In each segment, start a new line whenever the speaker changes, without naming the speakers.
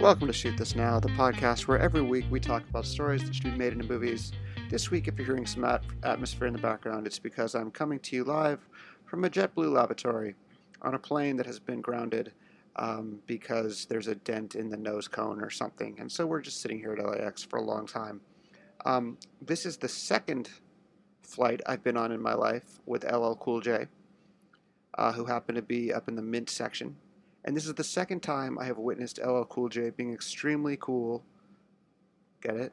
Welcome to Shoot This Now, the podcast where every week we talk about stories that should be made into movies. This week, if you're hearing some at- atmosphere in the background, it's because I'm coming to you live from a JetBlue lavatory on a plane that has been grounded um, because there's a dent in the nose cone or something. And so we're just sitting here at LAX for a long time. Um, this is the second flight I've been on in my life with LL Cool J, uh, who happened to be up in the mint section. And this is the second time I have witnessed LL Cool J being extremely cool, get it,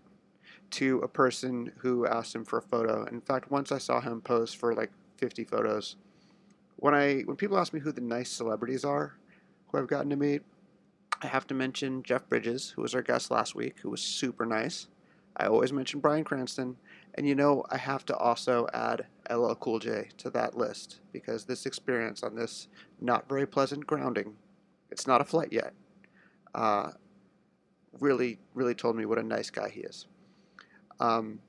to a person who asked him for a photo. In fact, once I saw him pose for like 50 photos. When I when people ask me who the nice celebrities are, who I've gotten to meet, I have to mention Jeff Bridges, who was our guest last week, who was super nice. I always mention Bryan Cranston, and you know I have to also add LL Cool J to that list because this experience on this not very pleasant grounding it's not a flight yet. Uh, really, really told me what a nice guy he is. Um,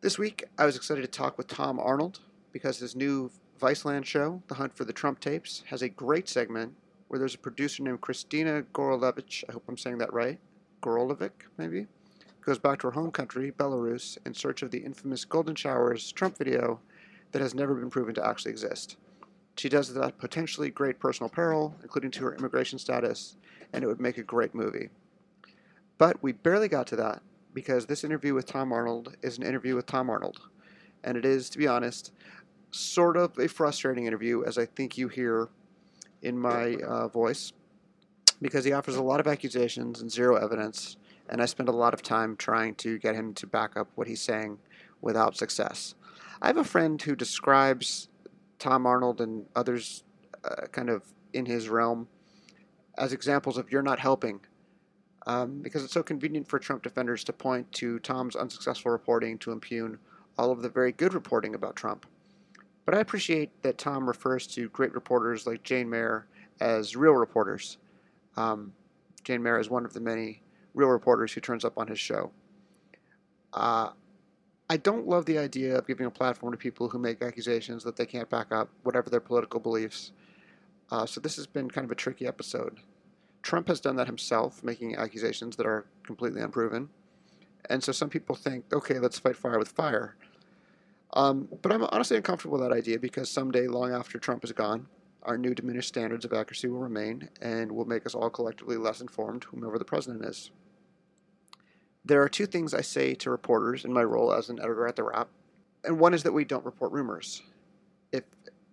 this week, I was excited to talk with Tom Arnold because his new Viceland show, The Hunt for the Trump Tapes, has a great segment where there's a producer named Christina Gorolevich. I hope I'm saying that right. Gorolevic, maybe? Goes back to her home country, Belarus, in search of the infamous Golden Showers Trump video that has never been proven to actually exist. She does that at potentially great personal peril, including to her immigration status, and it would make a great movie. But we barely got to that because this interview with Tom Arnold is an interview with Tom Arnold. And it is, to be honest, sort of a frustrating interview, as I think you hear in my uh, voice, because he offers a lot of accusations and zero evidence, and I spend a lot of time trying to get him to back up what he's saying without success. I have a friend who describes Tom Arnold and others uh, kind of in his realm as examples of you're not helping. Um, because it's so convenient for Trump defenders to point to Tom's unsuccessful reporting to impugn all of the very good reporting about Trump. But I appreciate that Tom refers to great reporters like Jane Mayer as real reporters. Um, Jane Mayer is one of the many real reporters who turns up on his show. Uh, I don't love the idea of giving a platform to people who make accusations that they can't back up, whatever their political beliefs. Uh, so this has been kind of a tricky episode. Trump has done that himself, making accusations that are completely unproven. And so some people think, okay, let's fight fire with fire. Um, but I'm honestly uncomfortable with that idea because someday, long after Trump is gone, our new diminished standards of accuracy will remain and will make us all collectively less informed, whomever the president is. There are two things I say to reporters in my role as an editor at The Wrap, and one is that we don't report rumors. If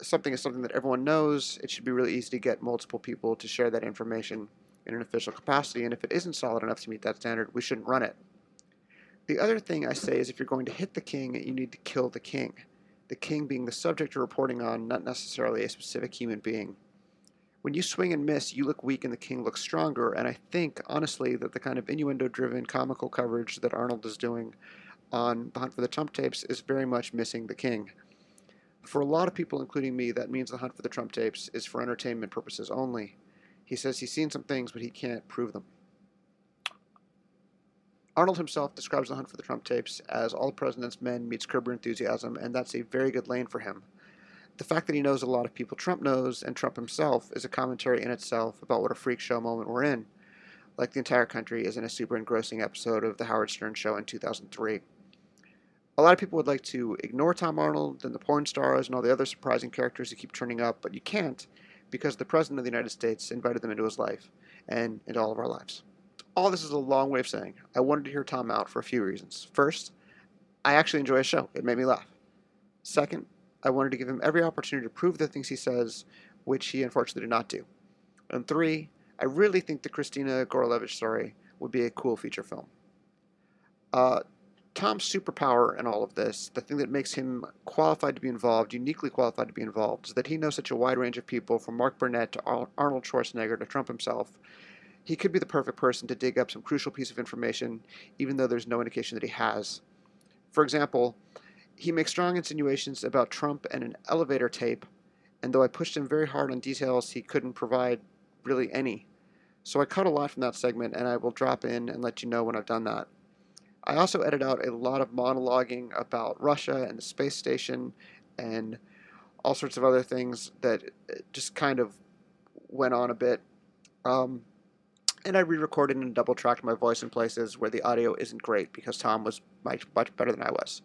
something is something that everyone knows, it should be really easy to get multiple people to share that information in an official capacity, and if it isn't solid enough to meet that standard, we shouldn't run it. The other thing I say is if you're going to hit the king, you need to kill the king. The king being the subject you're reporting on, not necessarily a specific human being when you swing and miss, you look weak and the king looks stronger. And I think, honestly, that the kind of innuendo driven comical coverage that Arnold is doing on The Hunt for the Trump tapes is very much missing the king. For a lot of people, including me, that means The Hunt for the Trump tapes is for entertainment purposes only. He says he's seen some things, but he can't prove them. Arnold himself describes The Hunt for the Trump tapes as All the President's Men meets Curb Your Enthusiasm, and that's a very good lane for him the fact that he knows a lot of people Trump knows and Trump himself is a commentary in itself about what a freak show moment we're in, like the entire country is in a super engrossing episode of The Howard Stern Show in 2003. A lot of people would like to ignore Tom Arnold and the porn stars and all the other surprising characters who keep turning up, but you can't because the President of the United States invited them into his life and into all of our lives. All this is a long way of saying I wanted to hear Tom out for a few reasons. First, I actually enjoy his show, it made me laugh. Second, I wanted to give him every opportunity to prove the things he says, which he unfortunately did not do. And three, I really think the Christina Gorolevich story would be a cool feature film. Uh, Tom's superpower in all of this, the thing that makes him qualified to be involved, uniquely qualified to be involved, is that he knows such a wide range of people, from Mark Burnett to Arnold Schwarzenegger to Trump himself. He could be the perfect person to dig up some crucial piece of information, even though there's no indication that he has. For example, he makes strong insinuations about Trump and an elevator tape, and though I pushed him very hard on details, he couldn't provide really any. So I cut a lot from that segment, and I will drop in and let you know when I've done that. I also edit out a lot of monologuing about Russia and the space station and all sorts of other things that just kind of went on a bit. Um, and I re-recorded and double-tracked my voice in places where the audio isn't great because Tom was much, much better than I was,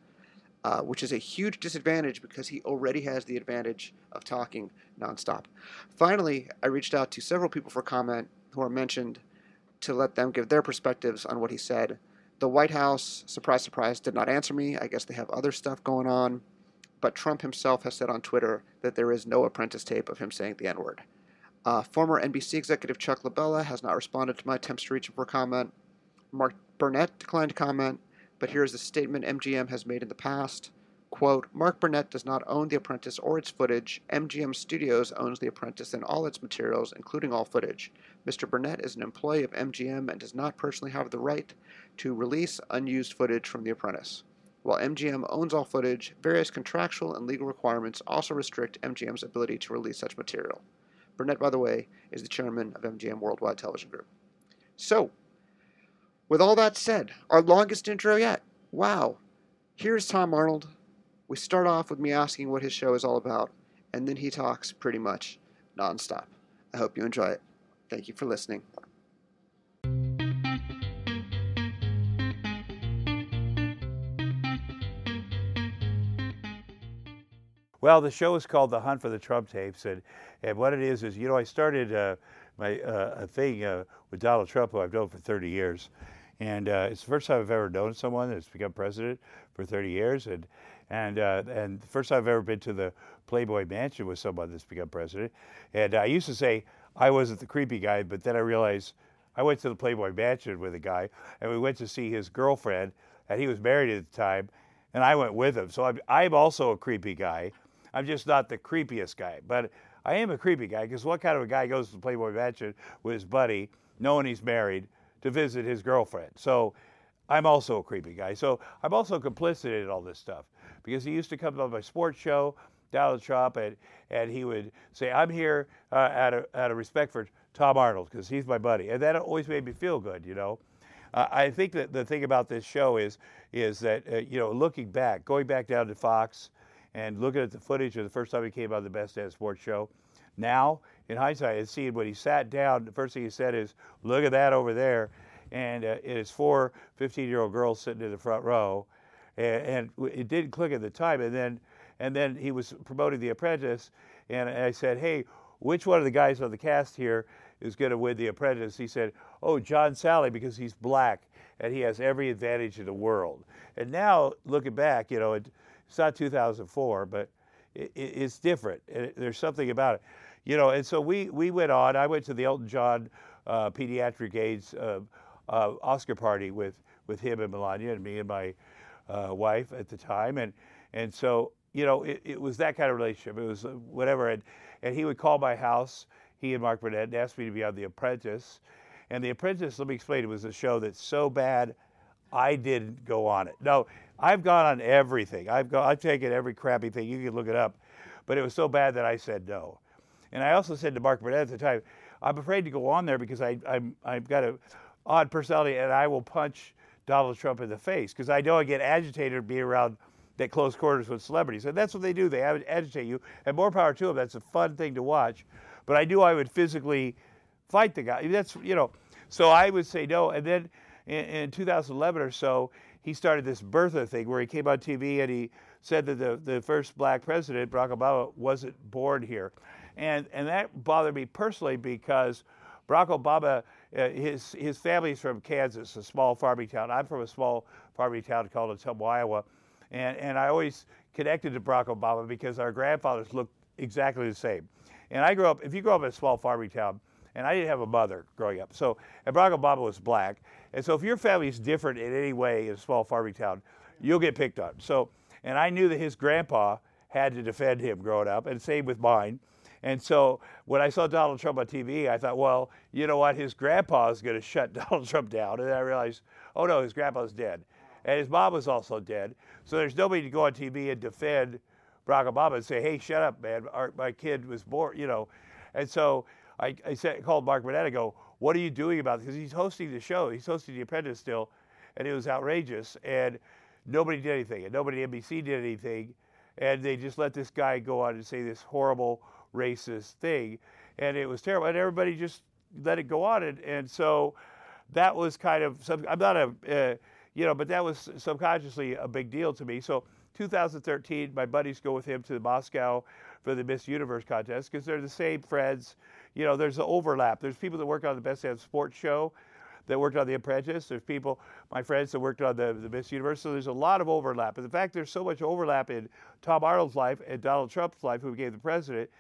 uh, which is a huge disadvantage because he already has the advantage of talking nonstop. Finally, I reached out to several people for comment who are mentioned to let them give their perspectives on what he said. The White House, surprise, surprise, did not answer me. I guess they have other stuff going on. But Trump himself has said on Twitter that there is no apprentice tape of him saying the N word. Uh, former NBC executive Chuck LaBella has not responded to my attempts to reach him for comment. Mark Burnett declined to comment, but here is a statement MGM has made in the past. Quote, Mark Burnett does not own The Apprentice or its footage. MGM Studios owns The Apprentice and all its materials, including all footage. Mr. Burnett is an employee of MGM and does not personally have the right to release unused footage from The Apprentice. While MGM owns all footage, various contractual and legal requirements also restrict MGM's ability to release such material. Burnett, by the way, is the chairman of MGM Worldwide Television Group. So, with all that said, our longest intro yet. Wow. Here's Tom Arnold. We start off with me asking what his show is all about, and then he talks pretty much nonstop. I hope you enjoy it. Thank you for listening.
Well, the show is called The Hunt for the Trump Tapes, and, and what it is is, you know, I started uh, my uh, a thing uh, with Donald Trump, who I've known for 30 years, and uh, it's the first time I've ever known someone that's become president for 30 years, and and uh, and the first time I've ever been to the Playboy Mansion with someone that's become president. And I used to say I wasn't the creepy guy, but then I realized I went to the Playboy Mansion with a guy, and we went to see his girlfriend, and he was married at the time, and I went with him. So I'm, I'm also a creepy guy. I'm just not the creepiest guy, but I am a creepy guy because what kind of a guy goes to the Playboy Mansion with his buddy, knowing he's married, to visit his girlfriend? So I'm also a creepy guy. So I'm also complicit in all this stuff because he used to come on my sports show, Donald Trump, and, and he would say, I'm here uh, out, of, out of respect for Tom Arnold because he's my buddy. And that always made me feel good, you know. Uh, I think that the thing about this show is, is that, uh, you know, looking back, going back down to Fox and looking at the footage of the first time he came on the Best Damn Sports Show, now, in hindsight, and seeing when he sat down, the first thing he said is, look at that over there. And uh, it is four 15 year old girls sitting in the front row. And, and, it didn't click at the time. And then, and then he was promoting The Apprentice. And I said, hey, which one of the guys on the cast here is going to win The Apprentice? He said, oh, John Salley, because he's black and he has every advantage in the world. And now, looking back, you know, it, it's not 2004, but it, it, it's different. There's something about it you know, and so we we went on. I went to the Elton John uh, pediatric AIDS uh, uh, Oscar party with with him and Melania and me and my uh, wife at the time, and and so you know it, it, was that kind of relationship. It was uh, whatever, and and he would call my house. He and Mark Burnett and asked me to be on The Apprentice, and The Apprentice. Let me explain. It was a show that's so bad, I didn't go on it. No, I've gone on everything. I've gone. I've taken every crappy thing. You can look it up, but it was so bad that I said no. And I also said to Mark Burnett at the time, I'm afraid to go on there because I, I'm, I've got an odd personality and I will punch Donald Trump in the face because I know I get agitated being around that close quarters with celebrities. And that's what they do. They agitate you. And more power to them. That's a fun thing to watch. But I knew I would physically fight the guy. That's, you know, so I would say no. And then in, in 2011 or so, he started this birther thing where he came on TV and he said that the, the first black president, Barack Obama, wasn't born here. And, and that bothered me personally because Barack Obama, uh, his, his family's from Kansas, a small farming town. I'm from a small farming town called Ottumwa, Iowa. And, and I always connected to Barack Obama because our grandfathers looked exactly the same. And I grew up, if you grow up in a small farming town, and I didn't have a mother growing up. So, and Barack Obama was black. And so if your family is different in any way in a small farming town, you'll get picked on. So, and I knew that his grandpa had to defend him growing up, and same with mine. And so when I saw Donald Trump on TV, I thought, well, you know what? His grandpa is going to shut Donald Trump down. And I realized, oh no, his grandpa's dead. And his mom was also dead. So there's nobody to go on TV and defend Barack Obama and say, hey, shut up, man. Our, my kid was born, you know. And so I, I said, called Mark Burnett and go, what are you doing about this? Because he's hosting the show. He's hosting The Apprentice still. And it was outrageous. And nobody did anything. And nobody at NBC did anything. And they just let this guy go on and say this horrible, racist thing, and it was terrible. And everybody just let it go on, and, and so that was kind of some, I'm not a uh, you know, but that was subconsciously a big deal to me. So 2013, my buddies go with him to Moscow for the Miss Universe contest because they're the same friends. You know, there's an overlap. There's people that work on the Best Damn Sports Show that worked on The Apprentice. There's people, my friends, that worked on the, the Miss Universe. So there's a lot of overlap. And the fact there's so much overlap in Tom Arnold's life and Donald Trump's life, who became the president,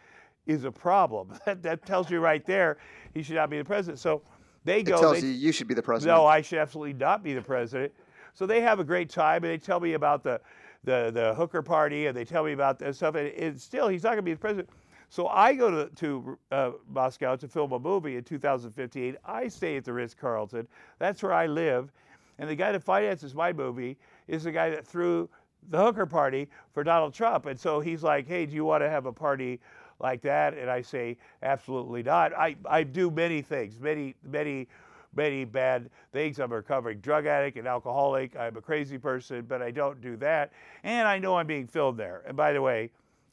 is a problem. That, that tells you right there he should not be the president. So they go.
It tells
they,
you you should be the president.
No, I should absolutely not be the president. So they have a great time, and they tell me about the the, the hooker party, and they tell me about that stuff. And, and still, he's not going to be the president. So I go to, to uh, Moscow to film a movie in 2015. I stay at the Ritz Carlton. That's where I live. And the guy that finances my movie is the guy that threw the hooker party for Donald Trump. And so he's like, hey, do you want to have a party like that? And I say, absolutely not. I, I do many things, many, many, many bad things. I'm a recovering drug addict and alcoholic. I'm a crazy person, but I don't do that. And I know I'm being filmed there. And by the way,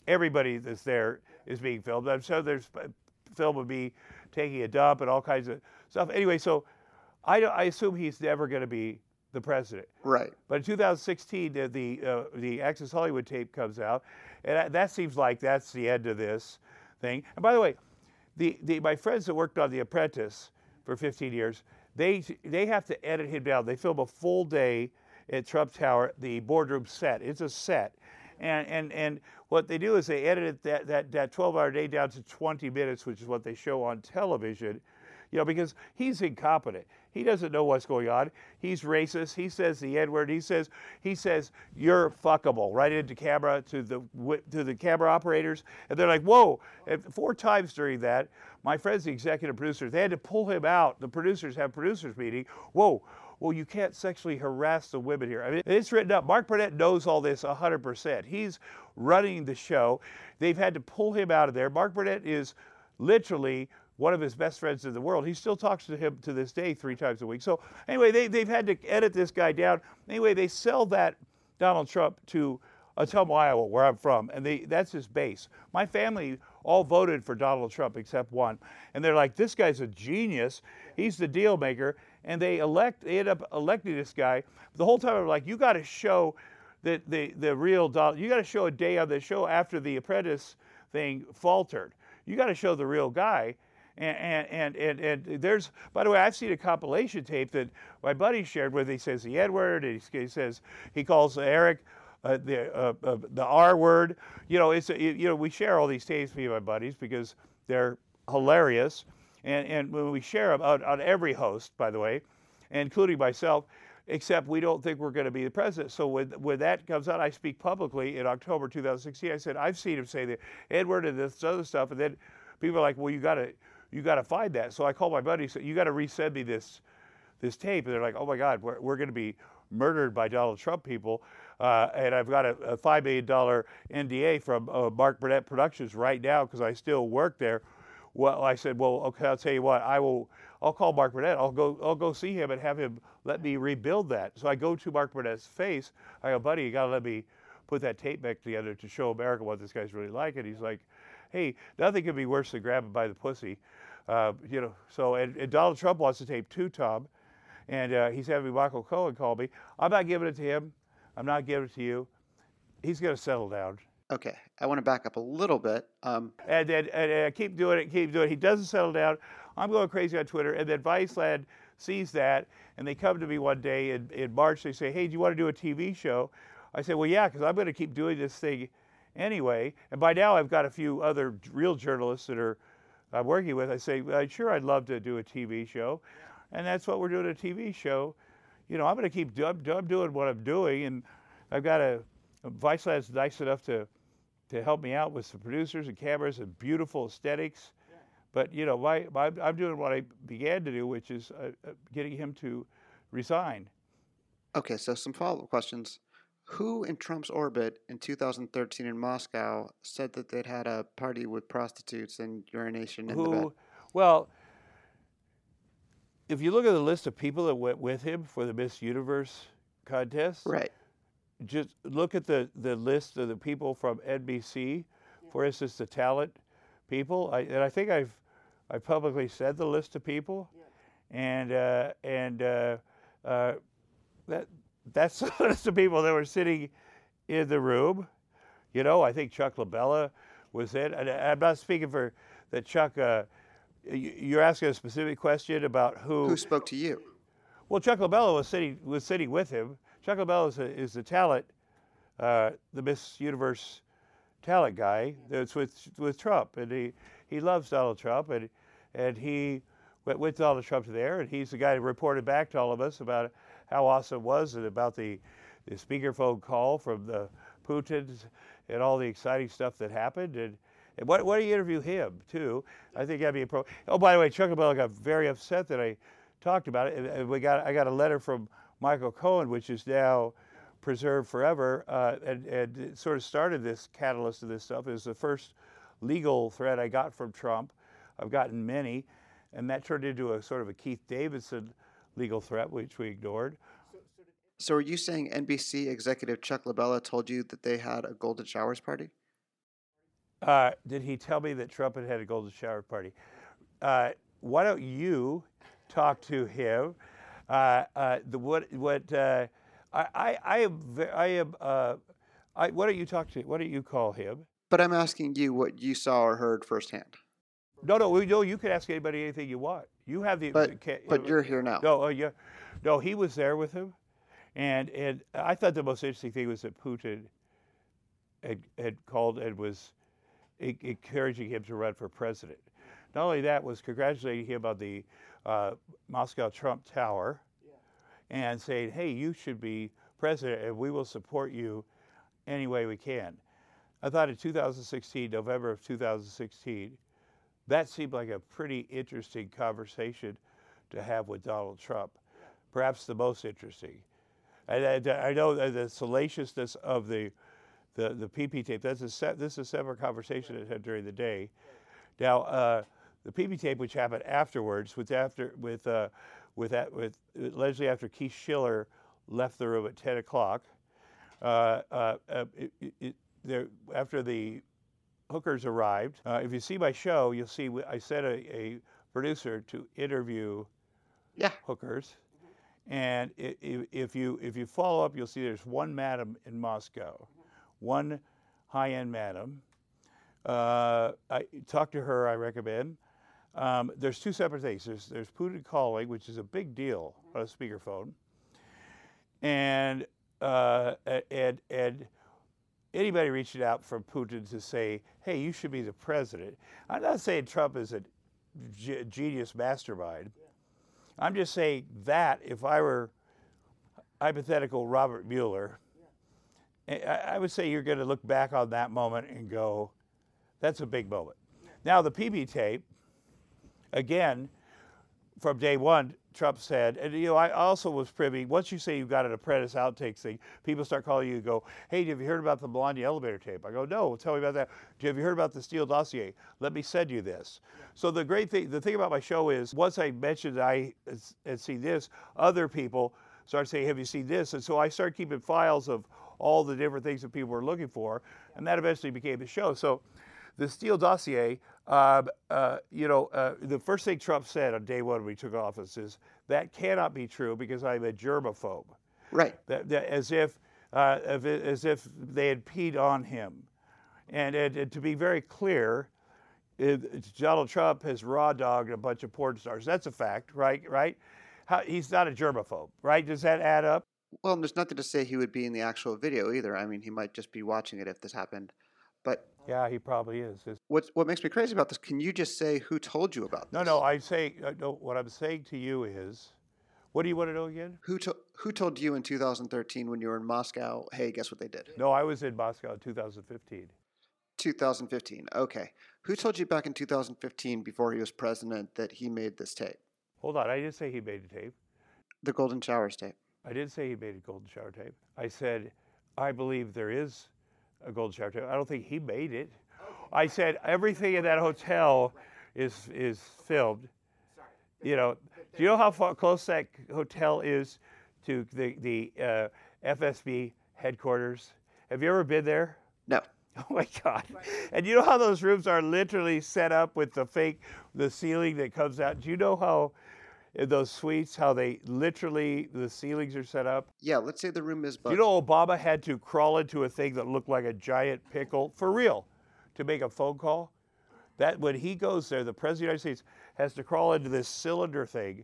everybody that's there is being filmed. I'm sure there's film of me taking a dump and all kinds of stuff. Anyway, so I, I assume he's never going to be the president.
Right.
But in 2016, the the, uh, the Access Hollywood tape comes out, and that seems like that's the end of this thing. And by the way, the, the my friends that worked on The Apprentice for 15 years, they they have to edit him down. They film a full day at Trump Tower, the boardroom set. It's a set. And, and, and what they do is they edit that, that, that 12 hour day down to 20 minutes, which is what they show on television, you know, because he's incompetent. He doesn't know what's going on. He's racist. He says the N word. He says, he says, you're fuckable right into camera to the, to the camera operators. And they're like, whoa. And four times during that, my friends, the executive producer. they had to pull him out. The producers have producers meeting. Whoa well, you can't sexually harass the women here. I mean, it's written up. Mark Burnett knows all this 100%. He's running the show. They've had to pull him out of there. Mark Burnett is literally one of his best friends in the world. He still talks to him to this day three times a week. So, anyway, they, they've had to edit this guy down. Anyway, they sell that Donald Trump to Ottumwa, Iowa, where I'm from, and they, that's his base. My family all voted for Donald Trump except one. And they're like, this guy's a genius. He's the deal maker and they elect they end up electing this guy. The whole time I'm like, you got to show that the the real Donald. You got to show a day on the show after the Apprentice thing faltered. You got to show the real guy. And, and, and, and, there's, by the way, I've seen a compilation tape that my buddy shared with. He says the N word, and he, says he calls Eric uh, the uh, uh, the R word. You know, it's you know we share all these tapes, and my buddies, because they're hilarious and, and when we share them on, on every host, by the way, including myself, except we don't think we're going to be the president. So when, when that comes out, I speak publicly in October 2016. I said, I've seen him say the N word and this other stuff. And then people are like, well, you got to you got to find that. So I called my buddy, said, you got to resend me this this tape. And they're like, oh my God, we're, we're going to be murdered by Donald Trump people. Uh, and I've got a, a $5 million NDA from uh, Mark Burnett Productions right now because I still work there well, I said, well, okay, I'll tell you what, I will, I'll call Mark Burnett. I'll go, I'll go see him and have him let me rebuild that. So I go to Mark Burnett's face. I go, buddy, you got to let me put that tape back together to show America what this guy's really like. And he's like, hey, nothing could be worse than grabbing by the pussy. Uh, you know, so, and, and, Donald Trump wants to tape two Tom. And uh, he's having Michael Cohen call me. I'm not giving it to him. I'm not giving it to you. He's going to settle down.
Okay, I want to back up a little bit.
Um, and, and, and, keep doing it, keep doing it. He doesn't settle down. I'm going crazy on Twitter. And then Viceland sees that, and they come to me one day in, in March. They say, Hey, do you want to do a TV show? I said, Well, yeah, because I'm going to keep doing this thing anyway. And by now, I've got a few other real journalists that are I'm working with. I say, well, Sure, I'd love to do a TV show. And that's what we're doing a TV show. You know, I'm going to keep I'm, I'm doing what I'm doing, and I've got a Viceland's nice enough to to help me out with some producers and cameras and beautiful aesthetics. Yeah. But you know, my, my, I'm doing what I began to do, which is uh, uh getting him to resign.
Okay, so some follow-up questions. Who in Trump's orbit in 2013 in Moscow said that they'd had a party with prostitutes and urination in
Who,
the bed?
Well, if you look at the list of people that went with him for the Miss Universe contest,
right?
just look at the, the list of the people from NBC, for instance, the talent people. I, and I think I've I publicly said the list of people, and uh, and uh, uh, that that's the people that were sitting in the room. You know, I think Chuck LaBella was in. And I'm not speaking for that Chuck. Uh, you- you're asking a specific question about who.
Who spoke to you?
Well, Chuck LaBella was sitting was sitting with him. Chuck LaBella is, a, is the talent, uh, the Miss Universe talent guy that's with with Trump, and he, he loves Donald Trump, and and he with Donald Trump there, and he's the guy who reported back to all of us about how awesome it was and about the, the speakerphone call from the Putin's and all the exciting stuff that happened, and. And why, why don't you interview him too? I think that'd be a pro. Oh, by the way, Chuck LaBella got very upset that I talked about it. And we got I got a letter from Michael Cohen, which is now preserved forever, uh, and, and it sort of started this catalyst of this stuff. It was the first legal threat I got from Trump. I've gotten many, and that turned into a sort of a Keith Davidson legal threat, which we ignored.
So are you saying NBC executive Chuck LaBella told you that they had a golden showers party?
Uh, did he tell me that Trump had had a golden shower party? Uh, why don't you talk to him? Uh, uh, the what what uh, I, I I am I am uh, I, why don't you talk to why don't you call him?
But I'm asking you what you saw or heard firsthand.
No, no, we, no. You can ask anybody anything you want. You have the.
But
ca-
but you're here now.
No, uh, yeah, no. He was there with him, and and I thought the most interesting thing was that Putin had had called and was encouraging him to run for president. Not only that, was congratulating him on the uh, Moscow Trump Tower, and saying, "Hey, you should be president, and we will support you any way we can." I thought in 2016, November of 2016, that seemed like a pretty interesting conversation to have with Donald Trump, perhaps the most interesting. And I, I know the salaciousness of the the, the PP tape. That's a se- this is a separate conversation that had during the day. Now, uh, the PP tape, which happened afterwards, was after with uh, with with allegedly after Keith Schiller left the room at 10 o'clock. Uh, uh, uh, it, it, it, there, after the hookers arrived, uh, if you see my show, you'll see I sent a, a producer to interview
Yeah.
hookers. And if you if you follow up, you'll see there's one madam in Moscow, one high-end madam. Uh, I talk to her. I recommend. Um, there's two separate things. There's there's Putin calling, which is a big deal on a speakerphone, and uh, and and anybody reaching out from Putin to say, "Hey, you should be the president." I'm not saying Trump is a genius mastermind. I'm just saying that if I were hypothetical Robert Mueller, I, I would say you're going to look back on that moment and go, "That's a big moment." Now the PP tape, again, from day one, Trump said, and you know, I also was privy. Once you say you've got an apprentice outtakes thing, people start calling you and go, "Hey, have you heard about the Melania elevator tape?" I go, "No, tell me about that." Have you heard about the Steele dossier? Let me send you this. So the great thing, the thing about my show is, once I mentioned I had seen this, other people start saying, "Have you seen this?" And so I started keeping files of all the different things that people were looking for, and that eventually became the show. So the Steele dossier, um, uh, you know, uh, the first thing Trump said on day one when he took office is that cannot be true because I'm a germaphobe.
Right.
That, that, as if uh, as if they had peed on him, and, and, and to be very clear, it, Donald Trump has raw dogged a bunch of porn stars. That's a fact, right? Right? How, he's not a germaphobe, right? Does that add up?
Well, there's nothing to say he would be in the actual video either. I mean, he might just be watching it if this happened. But
Yeah, he probably is. It's-
what what makes me crazy about this? Can you just say who told you about this?
no, no. I say uh, no. What I'm saying to you is, what do you want to know again?
Who to, who told you in 2013 when you were in Moscow? Hey, guess what they did?
No, I was in Moscow in 2015.
2015. Okay. Who told you back in 2015 before he was president that he made this tape?
Hold on, I didn't say he made a tape.
The Golden Showers tape.
I didn't say he made a golden shower tape. I said I believe there is a golden shower. I don't think he made it. I said everything in that hotel is is filmed. You know, do you know how far close that hotel is to the the uh, FSB headquarters? Have you ever been there?
No.
Oh my God! And you know how those rooms are literally set up with the fake, the ceiling that comes out. Do you know how those suites how they literally the ceilings are set up?
Yeah, let's say the room is.
You know Obama had to crawl into a thing that looked like a giant pickle for real to make a phone call? That when he goes there, the president of the United States has to crawl into this cylinder thing,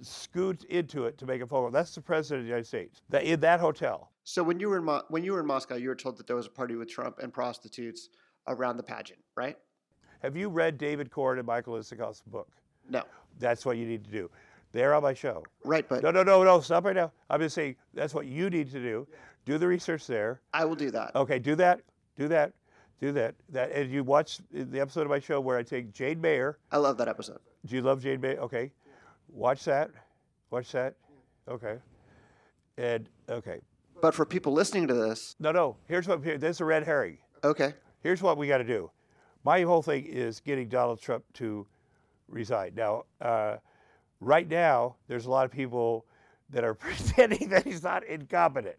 scoot into it to make a phone call. That's the president of the United States. That in that hotel.
So when you were in Mo- when you were in Moscow, you were told that there was a party with Trump and prostitutes around the pageant, right?
Have you read David Corn and Michael Isikoff's book?
No.
That's what you need to do. They're on my show.
Right, but
No, no, no, no. Stop right now. I'm just saying that's what you need to do. Do the research there.
I will do that.
Okay, do that. Do that. Do that. That and you watch the episode of my show where I take Jane Mayer.
I love that episode.
Do you love Jane Mayer? Okay. Watch that. Watch that. Okay. And okay.
But for people listening to this,
No, no. Here's what. Here, this is a red herring.
okay,
Here's what we got to do. My whole thing is getting Donald Trump to resign. Now, uh, right now, there's a lot of people that are pretending that he's not incompetent,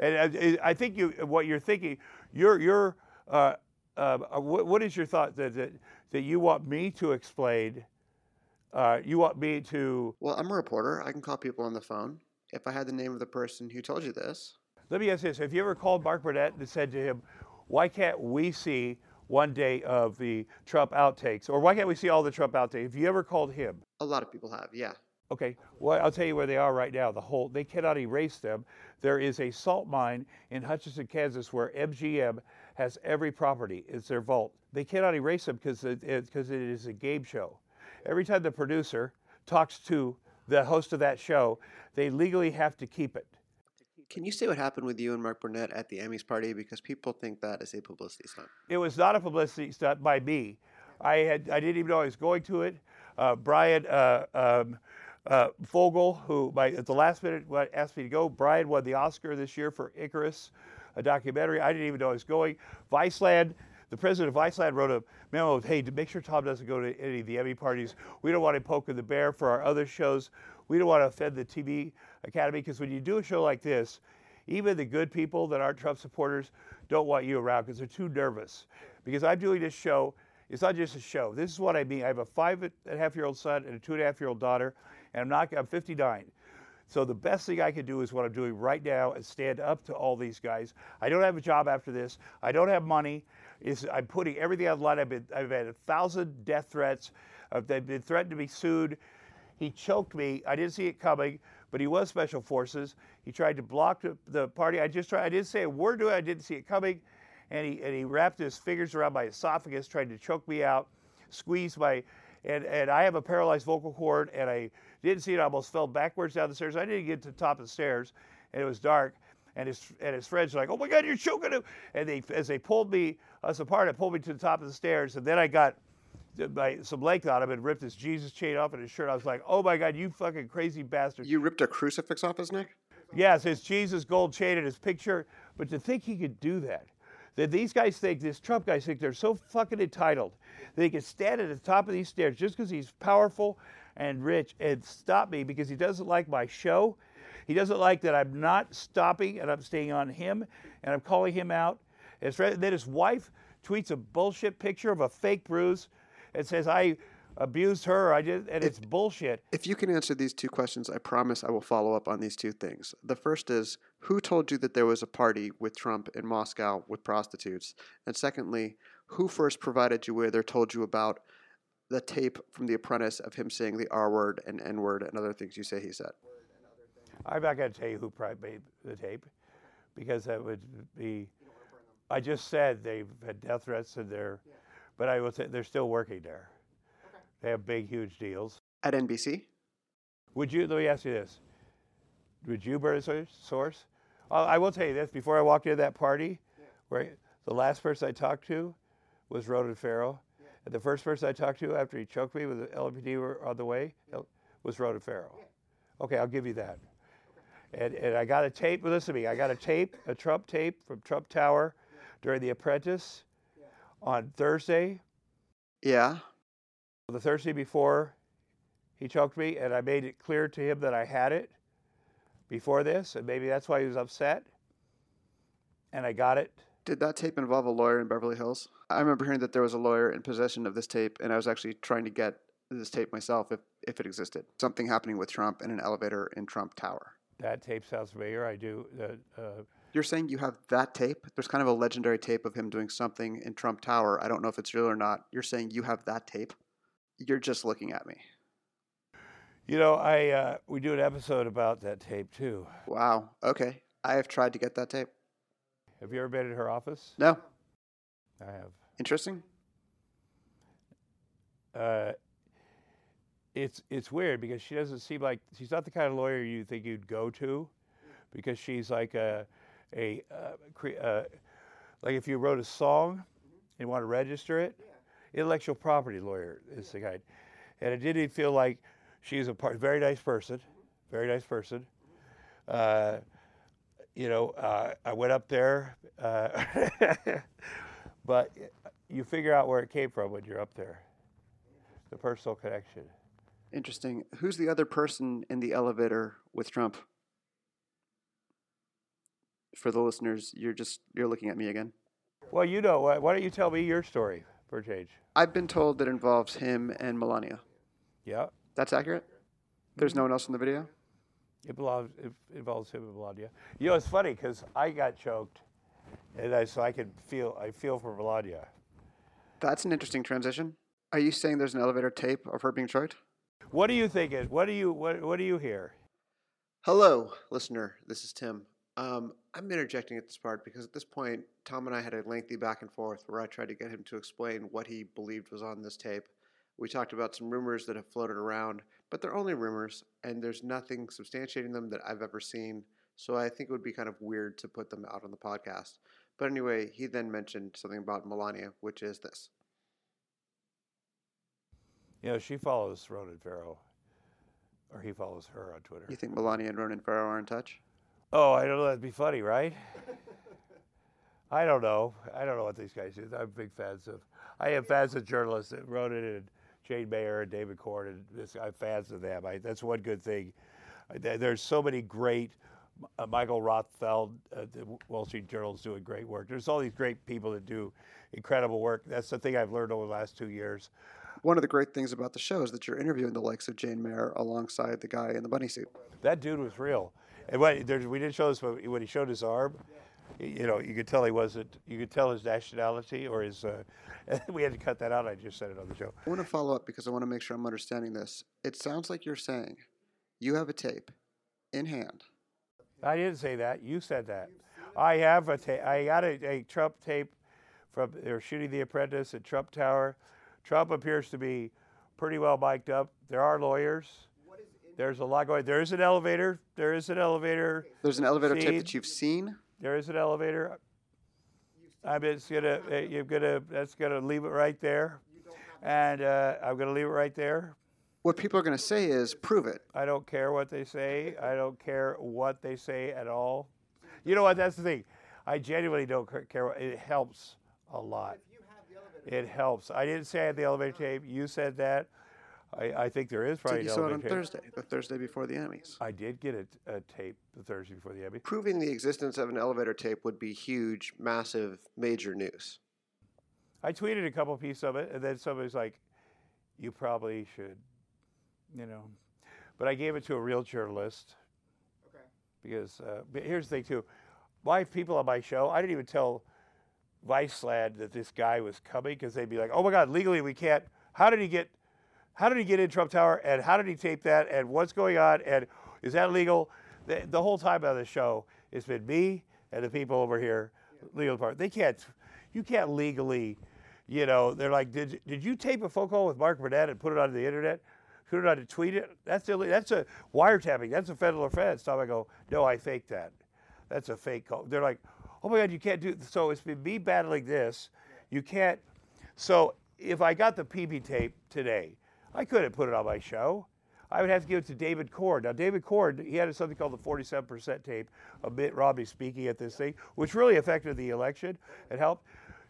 and I, I think you, what you're thinking, you're, you're, uh, uh, what, what is your thought that, that that you want me to explain? Uh, you want me to?
well, I'm a reporter. I can call people on the phone. If I had the name of the person who told you this,
Let me ask this: Have you ever called Mark Burnett and said to him, "Why can't we see one day of the Trump outtakes, or why can't we see all the Trump outtakes?" Have you ever called him?
a lot of people have. Yeah.
Okay, well, I'll tell you where they are right now. The whole they cannot erase them. There is a salt mine in Hutchinson, Kansas, where MGM has every property. It's their vault. They cannot erase them because it, because it is a game show. Every time the producer talks to the host of that show, they legally have to keep it.
Can you say what happened with you and Mark Burnett at the Emmys party? Because people think that is a publicity stunt.
It was not a publicity stunt by me. I had I didn't even know I was going to it. Uh, Bryan uh, um, uh, Fogel, who my, at the last minute asked me to go. Bryan won the Oscar this year for Icarus, a documentary. I didn't even know I was going. Viceland, the president of Viceland wrote a memo. Hey, to make sure Tom doesn't go to any of the Emmy parties. We don't want him poking the bear for our other shows. We don't want to offend the TV Academy because when you do a show like this, even the good people that aren't Trump supporters don't want you around because they're too nervous. Because I'm doing this show, it's not just a show. This is what I mean. I have a five and a half year old son and a two and a half year old daughter, and I'm not. I'm 59. So the best thing I can do is what I'm doing right now and stand up to all these guys. I don't have a job after this. I don't have money. Is I'm putting everything online. I've been I've had a thousand death threats. Uh, they've been threatened to be sued. He choked me. I didn't see it coming, but he was special forces. He tried to block the, the party. I just tried. I didn't say a word to it. I didn't see it coming, and he and he wrapped his fingers around my esophagus, trying to choke me out, squeeze my, and and I have a paralyzed vocal cord, and I didn't see it. I almost fell backwards down the stairs. I didn't get to the top of the stairs, and it was dark. And his and his friends were like, "Oh my God, you're choking him!" And they as they pulled me us apart, I pulled me to the top of the stairs, and then I got my, some length on him and ripped his Jesus chain off in his shirt. I was like, "Oh my God, you fucking crazy bastard!"
You ripped a crucifix off his neck?
Yes, his Jesus gold chain in his picture. But to think he could do that, that these guys think, this Trump guys think they're so fucking entitled that he can stand at the top of these stairs just because he's powerful and rich and stop me because he doesn't like my show. He doesn't like that I'm not stopping and I'm staying on him and I'm calling him out. And then his wife tweets a bullshit picture of a fake bruise and says, I abused her. I did, and it's bullshit.
If you can answer these two questions, I promise I will follow up on these two things. The first is who told you that there was a party with Trump in Moscow with prostitutes? And secondly, who first provided you with or told you about the tape from The Apprentice of him saying the R word and N word and other things you say he said?
I'm not going to tell you who made the tape because that would be. I just said they've had death threats and they're, but I will say they're still working there. They have big, huge deals.
At NBC?
Would you? Let me ask you this: Would you burn a source- source? Uh, I will tell you this: before I walked into that party, where the last person I talked to was Ronan Farrow, and the first person I talked to after he choked me with the LAPD were on the way L- was Ronan Farrow. Okay, I'll give you that. And, and I got a tape. Listen to me. I got a tape, a Trump tape from Trump Tower during The Apprentice on Thursday,
Yeah.
the Thursday before he choked me, and I made it clear to him that I had it before this, and maybe that's why he was upset. And I got it.
Did that tape involve a lawyer in Beverly Hills? I remember hearing that there was a lawyer in possession of this tape, and I was actually trying to get this tape myself if, if it existed. Something happening with Trump in an elevator in Trump Tower.
That tape sounds familiar. I do. Uh, uh,
You're saying you have that tape? There's kind of a legendary tape of him doing something in Trump Tower. I don't know if it's real or not. You're saying you have that tape? You're just looking at me.
you know, I uh, we do an episode about that tape too.
Wow. Okay. I have tried to get that tape.
Have you ever been in her office?
No.
I have.
Interesting.
Uh, it's it's weird because she doesn't seem like she's not the kind of lawyer you think you'd go to, because she's like a a uh, cre- uh, like if you wrote a song and want to register it, intellectual property lawyer is the guy. and it didn't feel like she's a part, very nice person, very nice person. Uh, you know, uh, I went up there, uh, but you figure out where it came from when you're up there, the personal connection.
Interesting. Who's the other person in the elevator with Trump? For the listeners, you're just you're looking at me again.
Well, you know, why why don't you tell me your story for a change?
I've been told that involves him and Melania.
Yeah,
That's accurate. There's no one else in the video.
it, belongs, it involves him and Melania. You know, it's funny because I got choked, and I, so I can feel I feel for Melania.
That's an interesting transition. Are you saying there's an elevator tape of her being choked?
What do you think? It? What do you what What do you hear?
Hello, listener. This is Tim. Um, I'm interjecting at this part because at this point, Tom and I had a lengthy back and forth where I tried to get him to explain what he believed was on this tape. We talked about some rumors that have floated around, but they're only rumors, and there's nothing substantiating them that I've ever seen. So I think it would be kind of weird to put them out on the podcast. But anyway, he then mentioned something about Melania, which is this.
You know, she follows Ronan Farrow, or he follows her on Twitter.
You think Melania and Ronan Farrow are in touch?
Oh, I don't know. That'd be funny, right? I don't know. I don't know what these guys do. I'm big fans of. I am fans of journalists that wrote it and Jane Mayer and David Corn and this. I'm fans of them. I, that's one good thing. There's so many great. Uh, Michael Rothfeld, uh, the Wall Street Journal is doing great work. There's all these great people that do incredible work. That's the thing I've learned over the last two years.
One of the great things about the show is that you're interviewing the likes of Jane Mayer alongside the guy in the bunny suit.
That dude was real. And when, there's, we didn't show this, but when he showed his arm, you know, you could tell he wasn't. You could tell his nationality or his. Uh, we had to cut that out. I just said it on the show.
I want to follow up because I want to make sure I'm understanding this. It sounds like you're saying you have a tape in hand.
I didn't say that. You said that. I have a tape. I got a, a Trump tape from they were shooting The Apprentice at Trump Tower. Trump appears to be pretty well mic'd up. There are lawyers. There's a lot going. There is an elevator. There is an elevator.
There's an elevator tape that you've seen.
There is an elevator. I'm just gonna. uh, You're gonna. That's gonna leave it right there. And uh, I'm gonna leave it right there.
What people are going to say is prove it.
I don't care what they say. I don't care what they say at all. You know what? That's the thing. I genuinely don't care. It helps a lot. It helps. I didn't say I had the elevator tape. You said that. I, I think there is probably
Did you
an
saw it on
tape.
Thursday, the Thursday before the Emmys.
I did get a, a tape the Thursday before the Emmy.
Proving the existence of an elevator tape would be huge, massive, major news.
I tweeted a couple pieces of it, and then somebody's like, "You probably should," you know. But I gave it to a real journalist. Okay. Because uh, but here's the thing too, my people on my show, I didn't even tell Viceland that this guy was coming because they'd be like, "Oh my God, legally we can't." How did he get? How did he get in Trump Tower? And how did he tape that? And what's going on? And is that legal? The, the whole time on the show, it's been me and the people over here, legal department. They can't. You can't legally, you know. They're like, did did you tape a phone call with Mark Burnett and put it onto the internet? Put it on to tweet it? That's illegal. That's a wiretapping. That's a federal offense. So I go, no, I faked that. That's a fake call. They're like, oh my God, you can't do. So it's been me battling this. You can't. So if I got the PP tape today, I couldn't put it on my show. I would have to give it to David Corn. Now, David Corn, he had something called the 47% tape of Mitt Romney speaking at this thing, which really affected the election and helped.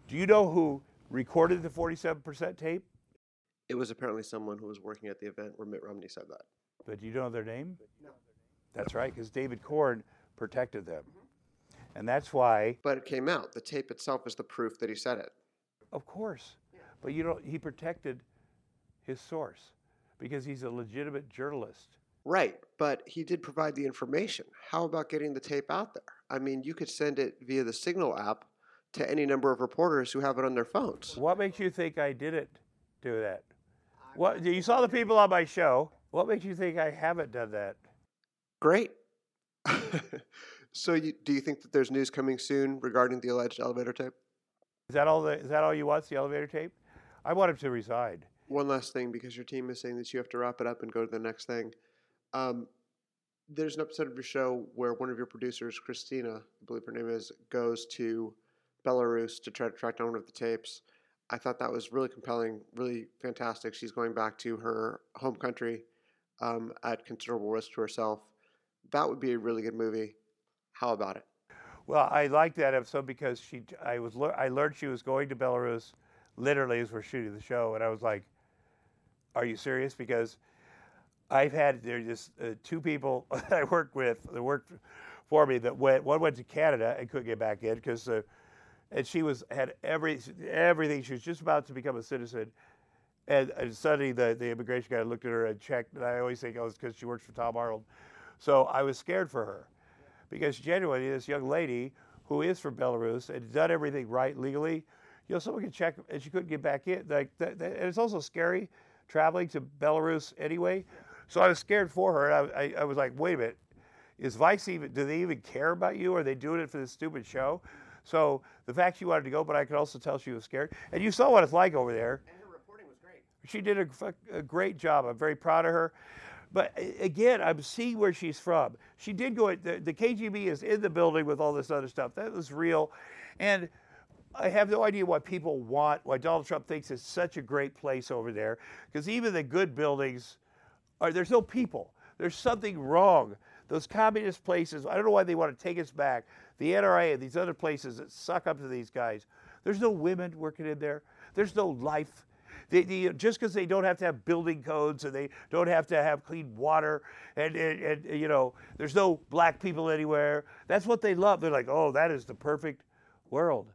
Do you know who recorded the 47% tape?
It was apparently someone who was working at the event where Mitt Romney said that.
But do you know their name? No. That's right, because David Corn protected them. And that's why,
But it came out. The tape itself is the proof that he said it.
of course, but you know, he protected his source because he's a legitimate journalist.
Right, but he did provide the information. How about getting the tape out there? I mean, you could send it via the Signal app to any number of reporters who have it on their phones.
What makes you think I didn't do that? What you saw the people on my show. What makes you think I haven't done that?
Great. so, you, do you think that there's news coming soon regarding the alleged elevator tape?
Is that all? The, is that all you want? The elevator tape? I want him to resign.
One last thing, because your team is saying that you have to wrap it up and go to the next thing. Um, there's an episode of your show where one of your producers, Christina, I believe her name is, goes to Belarus to try to track down one of the tapes. I thought that was really compelling, really fantastic. She's going back to her home country um, at considerable risk to herself. That would be a really good movie. How about it?
Well, I liked that episode because she. I was, I learned she was going to Belarus, literally as we're shooting the show, and I was like, "Are you serious?" Because I've had there just uh, two people I worked with that worked for me that went. One went to Canada and couldn't get back in because, uh, and she was had every everything. She was just about to become a citizen, and, and suddenly the the immigration guy looked at her and checked. And I always think oh, it's because she works for Tom Arnold. So I was scared for her because genuinely, this young lady who is from Belarus and done everything right legally, you know, someone can check and she couldn't get back in. Like, that, that- and it's also scary traveling to Belarus anyway. So I was scared for her, and I, I, I was like, wait a minute, is Vice even? Do they even care about you? Or are they doing it for this stupid show? So the fact she wanted to go, but I could also tell she was scared. And you saw what it's like over there.
And her reporting was great.
She did a, a great job. I'm very proud of her. But again, I'm seeing where she's from. She did go. The, the KGB is in the building with all this other stuff. That was real, and I have no idea why people want why Donald Trump thinks it's such a great place over there. Because even the good buildings are there's no people. There's something wrong. Those communist places. I don't know why they want to take us back. The NRA and these other places that suck up to these guys. There's no women working in there. There's no life. They, they, just because they don't have to have building codes and they don't have to have clean water and, and, and you know there's no black people anywhere that's what they love they're like oh that is the perfect world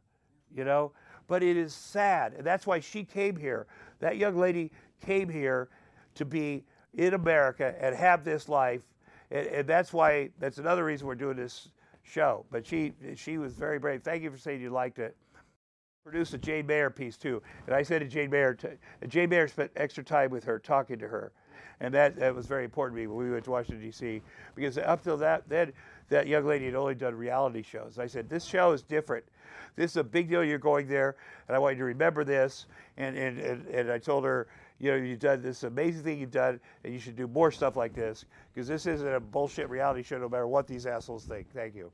you know? But it is sad. And that's why she came here. That young lady came here to be in america and have this life. And, and that's why that's another reason we're doing this show. But she she was very brave. Thank you for saying you liked it. Produced a Jane Mayer piece too, and I said to Jane Mayer, t- Jane Mayer spent extra time with her, talking to her, and that, that was very important to me when we went to Washington D.C. because up till that then that young lady had only done reality shows. I said this show is different. This is a big deal. You're going there, and I want you to remember this. And and, and, and I told her, you know, you've done this amazing thing you've done, and you should do more stuff like this because this isn't a bullshit reality show, no matter what these assholes think. Thank you.